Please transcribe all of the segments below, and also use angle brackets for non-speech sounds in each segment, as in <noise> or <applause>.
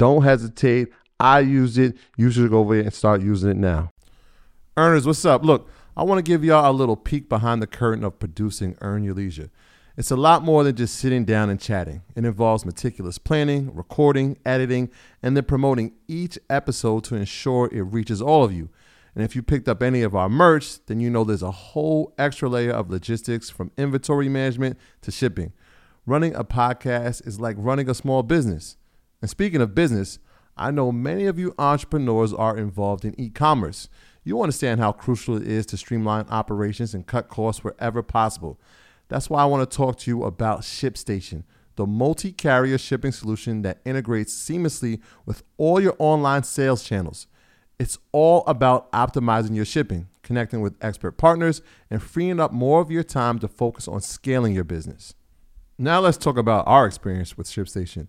don't hesitate. I use it. You should go over there and start using it now. Earners, what's up? Look, I want to give y'all a little peek behind the curtain of producing Earn Your Leisure. It's a lot more than just sitting down and chatting. It involves meticulous planning, recording, editing, and then promoting each episode to ensure it reaches all of you. And if you picked up any of our merch, then you know there's a whole extra layer of logistics from inventory management to shipping. Running a podcast is like running a small business. And speaking of business, I know many of you entrepreneurs are involved in e commerce. You understand how crucial it is to streamline operations and cut costs wherever possible. That's why I want to talk to you about ShipStation, the multi carrier shipping solution that integrates seamlessly with all your online sales channels. It's all about optimizing your shipping, connecting with expert partners, and freeing up more of your time to focus on scaling your business. Now, let's talk about our experience with ShipStation.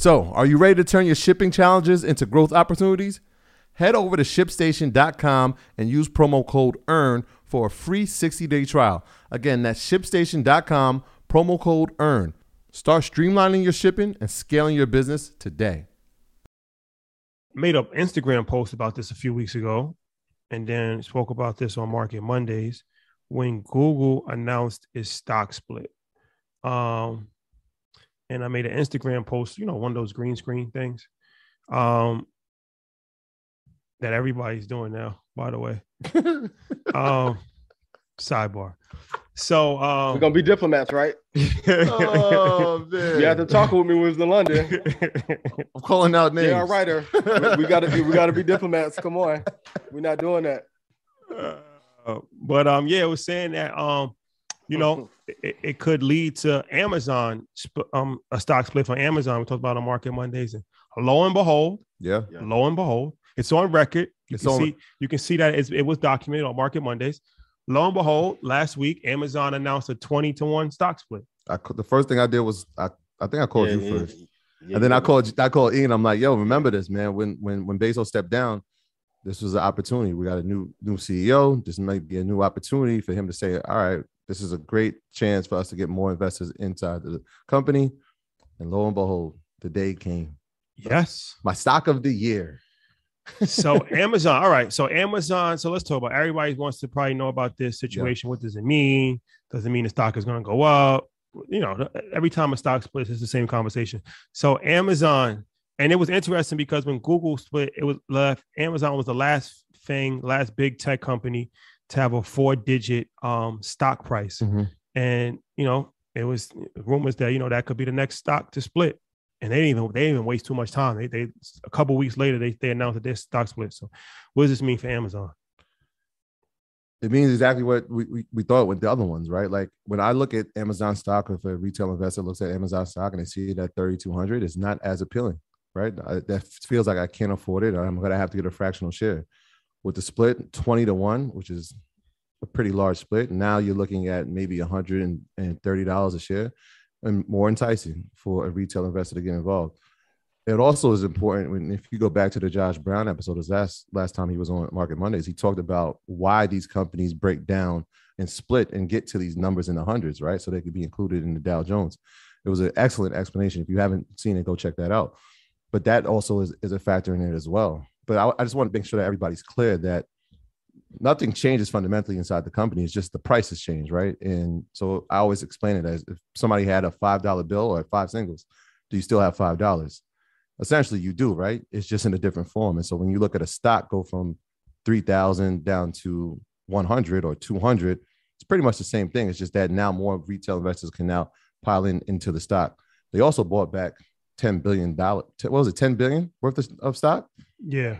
So, are you ready to turn your shipping challenges into growth opportunities? Head over to shipstation.com and use promo code EARN for a free 60 day trial. Again, that's shipstation.com, promo code EARN. Start streamlining your shipping and scaling your business today. Made up Instagram post about this a few weeks ago and then spoke about this on Market Mondays when Google announced its stock split. Um, and I made an Instagram post, you know, one of those green screen things um, that everybody's doing now, by the way. <laughs> um, sidebar. So um, we're gonna be diplomats, right? <laughs> oh man, you have to talk with me when we was in London. <laughs> I'm calling out names. Yeah, writer. we gotta be we gotta be diplomats. Come on, we're not doing that. Uh, but um, yeah, it was saying that um, you know, <laughs> it, it, could lead to Amazon um a stock split for Amazon. We talked about on Market Mondays, and lo and behold, yeah, lo and behold, it's on record. You it's can on. see you can see that it was documented on Market Mondays lo and behold, last week Amazon announced a 20 to 1 stock split. I, the first thing I did was I, I think I called yeah, you yeah, first. Yeah, and then I called I called Ian. I'm like, yo, remember this, man. When when when Bezos stepped down, this was an opportunity. We got a new new CEO. This might be a new opportunity for him to say, all right, this is a great chance for us to get more investors inside the company. And lo and behold, the day came. Yes. My stock of the year. so <laughs> Amazon, all right. So Amazon. So let's talk about. Everybody wants to probably know about this situation. What does it mean? Does it mean the stock is going to go up? You know, every time a stock splits, it's the same conversation. So Amazon, and it was interesting because when Google split, it was left. Amazon was the last thing, last big tech company to have a four-digit um, stock price, Mhm. and you know, it was rumors that you know that could be the next stock to split and they didn't even they didn't even waste too much time. They they a couple weeks later they they announced that their stock split. So what does this mean for Amazon? It means exactly what we, we, we thought with the other ones, right? Like when I look at Amazon stock, if a retail investor looks at Amazon stock and they see it at 3,200, it's not as appealing, right? I, that feels like I can't afford it. I'm going to have to get a fractional share. With the split 20 to 1, which is a pretty large split, now you're looking at maybe $130 a share and more enticing for a retail investor to get involved. It also is important when if you go back to the Josh Brown episode, last last time he was on Market Mondays, he talked about why these companies break down and split and get to these numbers in the hundreds, right? So they could be included in the Dow Jones. It was an excellent explanation. If you haven't seen it, go check that out. But that also is, is a factor in it as well. But I, I just want to make sure that everybody's clear that nothing changes fundamentally inside the company. It's just the prices change, right? And so I always explain it as if somebody had a five dollar bill or five singles, do you still have five dollars? Essentially, you do, right? It's just in a different form. And so when you look at a stock go from three thousand down to one hundred or two hundred, it's pretty much the same thing. It's just that now more retail investors can now pile in into the stock. They also bought back ten billion dollar. What was it? Ten billion worth of, of stock. Yeah.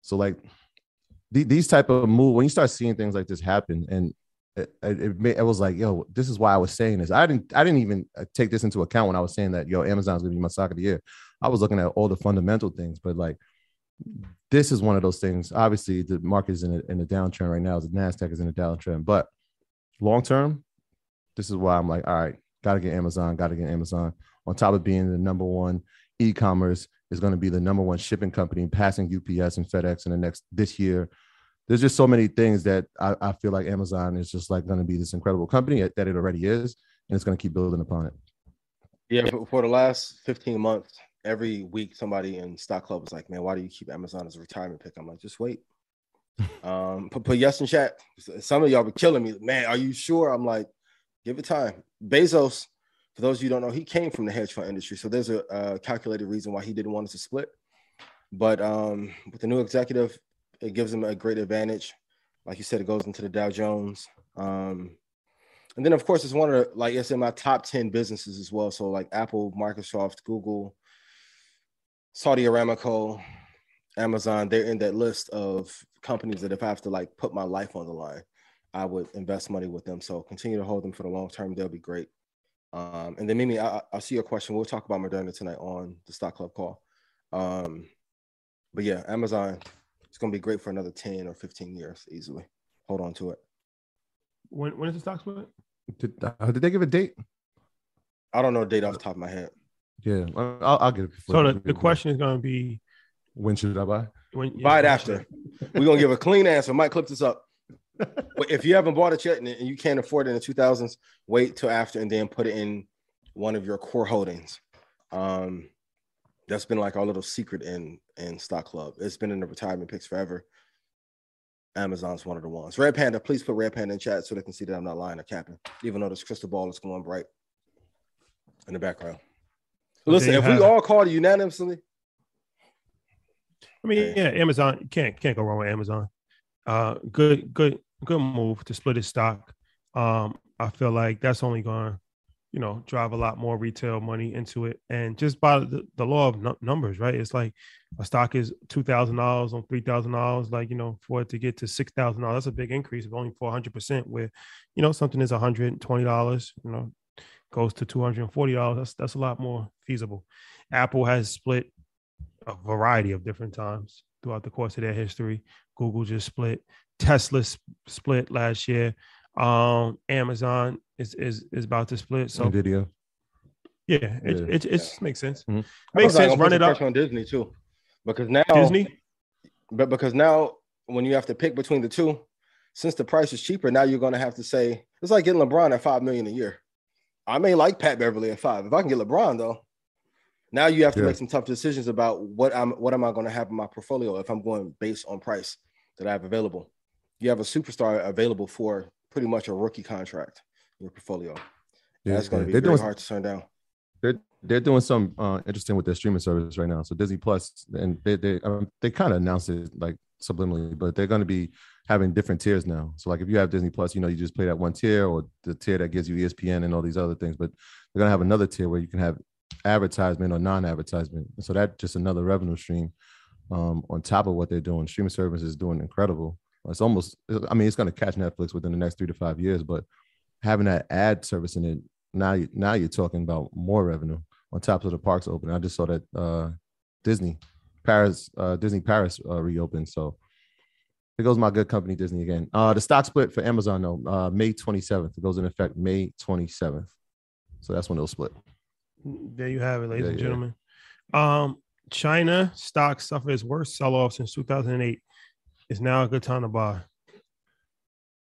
So like the- these type of move when you start seeing things like this happen and it, it, it, it was like yo this is why i was saying this i didn't i didn't even uh, take this into account when i was saying that yo amazon's gonna be my stock of the year i was looking at all the fundamental things but like this is one of those things obviously the market is in a, in a downtrend right now the nasdaq is in a downtrend but long term this is why i'm like all right gotta get amazon gotta get amazon on top of being the number one e-commerce is going to be the number one shipping company passing ups and fedex in the next this year there's just so many things that I, I feel like Amazon is just like going to be this incredible company that it already is, and it's going to keep building upon it. Yeah, for, for the last 15 months, every week somebody in Stock Club was like, "Man, why do you keep Amazon as a retirement pick?" I'm like, "Just wait." <laughs> um, put, put yes in chat. Some of y'all were killing me. Man, are you sure? I'm like, give it time. Bezos, for those of you who don't know, he came from the hedge fund industry, so there's a, a calculated reason why he didn't want us to split. But um, with the new executive, it gives him a great advantage. Like you said, it goes into the Dow Jones. Um, and then of course it's one of the like it's in my top 10 businesses as well. So like Apple, Microsoft, Google, Saudi Aramco, Amazon, they're in that list of companies that if I have to like put my life on the line, I would invest money with them. So continue to hold them for the long term. They'll be great. Um, and then Mimi, I, I see your question. We'll talk about Moderna tonight on the Stock Club call. Um, but yeah, Amazon, it's gonna be great for another 10 or 15 years easily. Hold on to it. When when is the stock split? Did, uh, did they give a date? I don't know the date off the top of my head. Yeah, I'll, I'll get it. So the, the question is going to be when should I buy? when Buy it after. We're gonna give a clean answer. Mike, clip this up. But if you haven't bought it yet and you can't afford it in the 2000s, wait till after and then put it in one of your core holdings. Um, that's been like our little secret in in Stock Club. It's been in the retirement picks forever. Amazon's one of the ones. Red Panda, please put Red Panda in chat so they can see that I'm not lying or capping, even though this crystal ball is going bright in the background. Listen, if we all called unanimously, I mean, yeah, Amazon can't can't go wrong with Amazon. Uh, good good good move to split its stock. Um, I feel like that's only going to, you know, drive a lot more retail money into it, and just by the, the law of nu- numbers, right? It's like a stock is two thousand dollars on three thousand dollars. Like you know, for it to get to six thousand dollars, that's a big increase of only four hundred percent. Where you know something is one hundred twenty dollars, you know, goes to two hundred and forty dollars. That's that's a lot more feasible. Apple has split a variety of different times throughout the course of their history. Google just split. Tesla split last year. Um, Amazon is is is about to split. So Nvidia. yeah, it Yeah. it, it just makes sense. Mhm. Makes sense. gonna Run it up. on Disney too, because now Disney. But because now when you have to pick between the two, since the price is cheaper, now you're gonna have to say it's like getting LeBron at five million a year. I may like Pat Beverley at five. If I can get LeBron though, now you have to Yeah. make some tough decisions about what I'm what am I going to have in my portfolio if I'm going based on price that I have available. You have a superstar available for pretty much a rookie contract in your portfolio. Yeah, That's going to be very doing hard to turn down. they're they're doing something uh, interesting with their streaming service right now. So Disney Plus, and they they um, they kind of announced it like subliminally, but they're going to be having different tiers now. So like if you have Disney Plus, you know you just play that one tier or the tier that gives you ESPN and all these other things. But they're going to have another tier where you can have advertisement or non-advertisement. So that's just another revenue stream um, on top of what they're doing. Streaming service is doing incredible. It's almost, I mean, it's going to catch Netflix within the next three to five years, but having that ad service in it now, you- now you're talking about more revenue on top of the parks opening. I just saw that uh, Disney Paris, uh, Disney Paris uh, reopened. So it goes my good company, Disney again. Uh, the stock split for Amazon though, uh, May 27th. It goes in effect May 27th. So that's when it'll split. There you have it, ladies Yeah, and yeah. gentlemen. Um, China stock suffered its worst sell-off since 2008. It's now a good time to buy.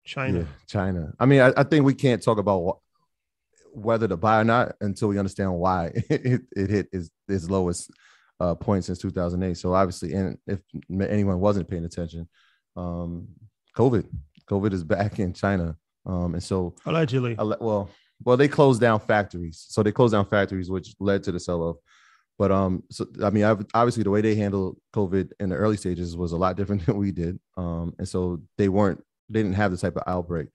China. Yeah, China. I mean, I, I think we can't talk about wh- whether to buy or not until we understand why <laughs> it, it hit its, its lowest uh, point since 2008. So obviously, and if anyone wasn't paying attention, um, COVID, COVID is back in China, um, and so Allegedly. Well, well, they closed down factories. So they closed down factories, which led to the sell-off. But um, so I mean, ob- obviously, the way they handled COVID in the early stages was a lot <laughs> different than we did. Um, and so they weren't, they didn't have the type of outbreak.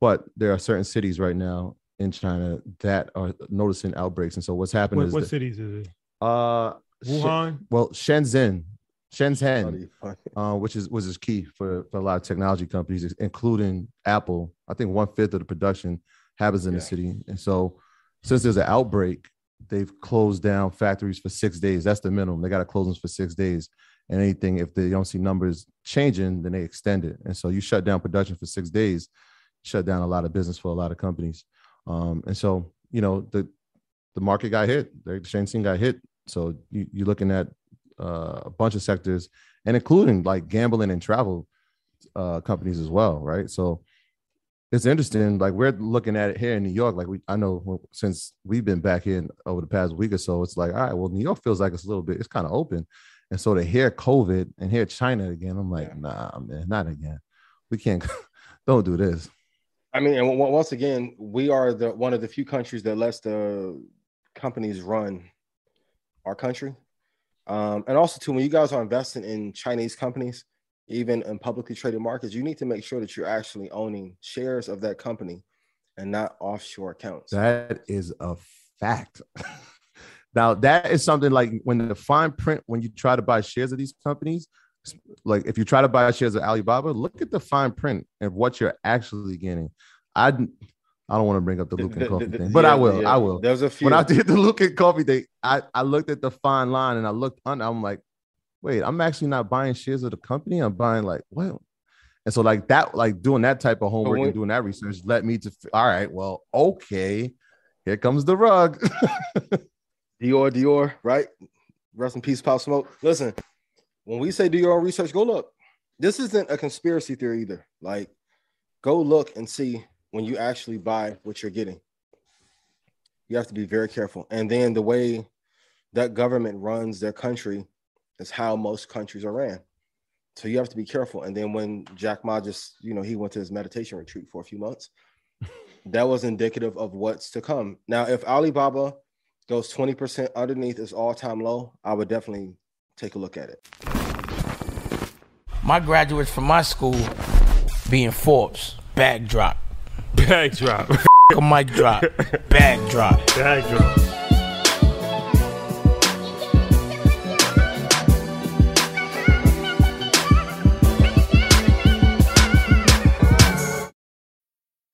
But there are certain cities right now in China that are noticing outbreaks. And so what's happening What, is what that, cities is it? uh, Shen- Wuhan. well, Shenzhen, Shenzhen, Funny, funny. uh, which is which is key for, for a lot of technology companies, including Apple. I think one fifth of the production happens in the city, and so since there's an outbreak, they've closed down factories for six days. That's the minimum. They got to close them for six days. And anything if they don't see numbers changing, then they extend it. And so you shut down production for six days, shut down a lot of business for a lot of companies. Um, and so you know the the market got hit. The Shenzhen got hit. So you, you're looking at uh, a bunch of sectors, and including like gambling and travel uh, companies as well, right? So it's interesting. Like we're looking at it here in New York. Like we, I know since we've been back in over the past week or so, it's like, all right, well, New York feels like it's a little bit, it's kind of open, and so to hear COVID and hear China again, I'm like, nah, man, not again. We can't. <laughs> don't do this. I mean, and once again, we are the one of the few countries that lets the companies run our country. Um, and also, too, when you guys are investing in Chinese companies, even in publicly traded markets, you need to make sure that you're actually owning shares of that company and not offshore accounts. That is a fact. <laughs> now that is something like when the fine print when you try to buy shares of these companies, like if you try to buy shares of Alibaba, look at the fine print of what you're actually getting. I I don't want to bring up the The- Luckin Coffee thing, but yeah, I will. yeah. I will. There's a few. When I did the Luckin Coffee thing, I I looked at the fine line and I looked under. I'm like, wait, I'm actually not buying shares of the company. I'm buying like what? And so like that, like doing that type of homework when- and doing that research led me to all right, well, okay, here comes the rug. <laughs> Dior, Dior, right? Rest in peace, Pop Smoke. Listen, when we say do your own research, go look. This isn't a conspiracy theory either. Like, go look and see when you actually buy what you're getting. You have to be very careful. And then the way that government runs their country is how most countries are ran. So you have to be careful. And then when Jack Ma just, you know, he went to his meditation retreat for a few months, <laughs> that was indicative of what's to come. Now, if Alibaba goes 20% underneath its all-time low, I would definitely take a look at it. My graduates from my school being Forbes, bag drop. Bag drop. A <laughs> mic drop, <laughs> bag drop. Bag drop.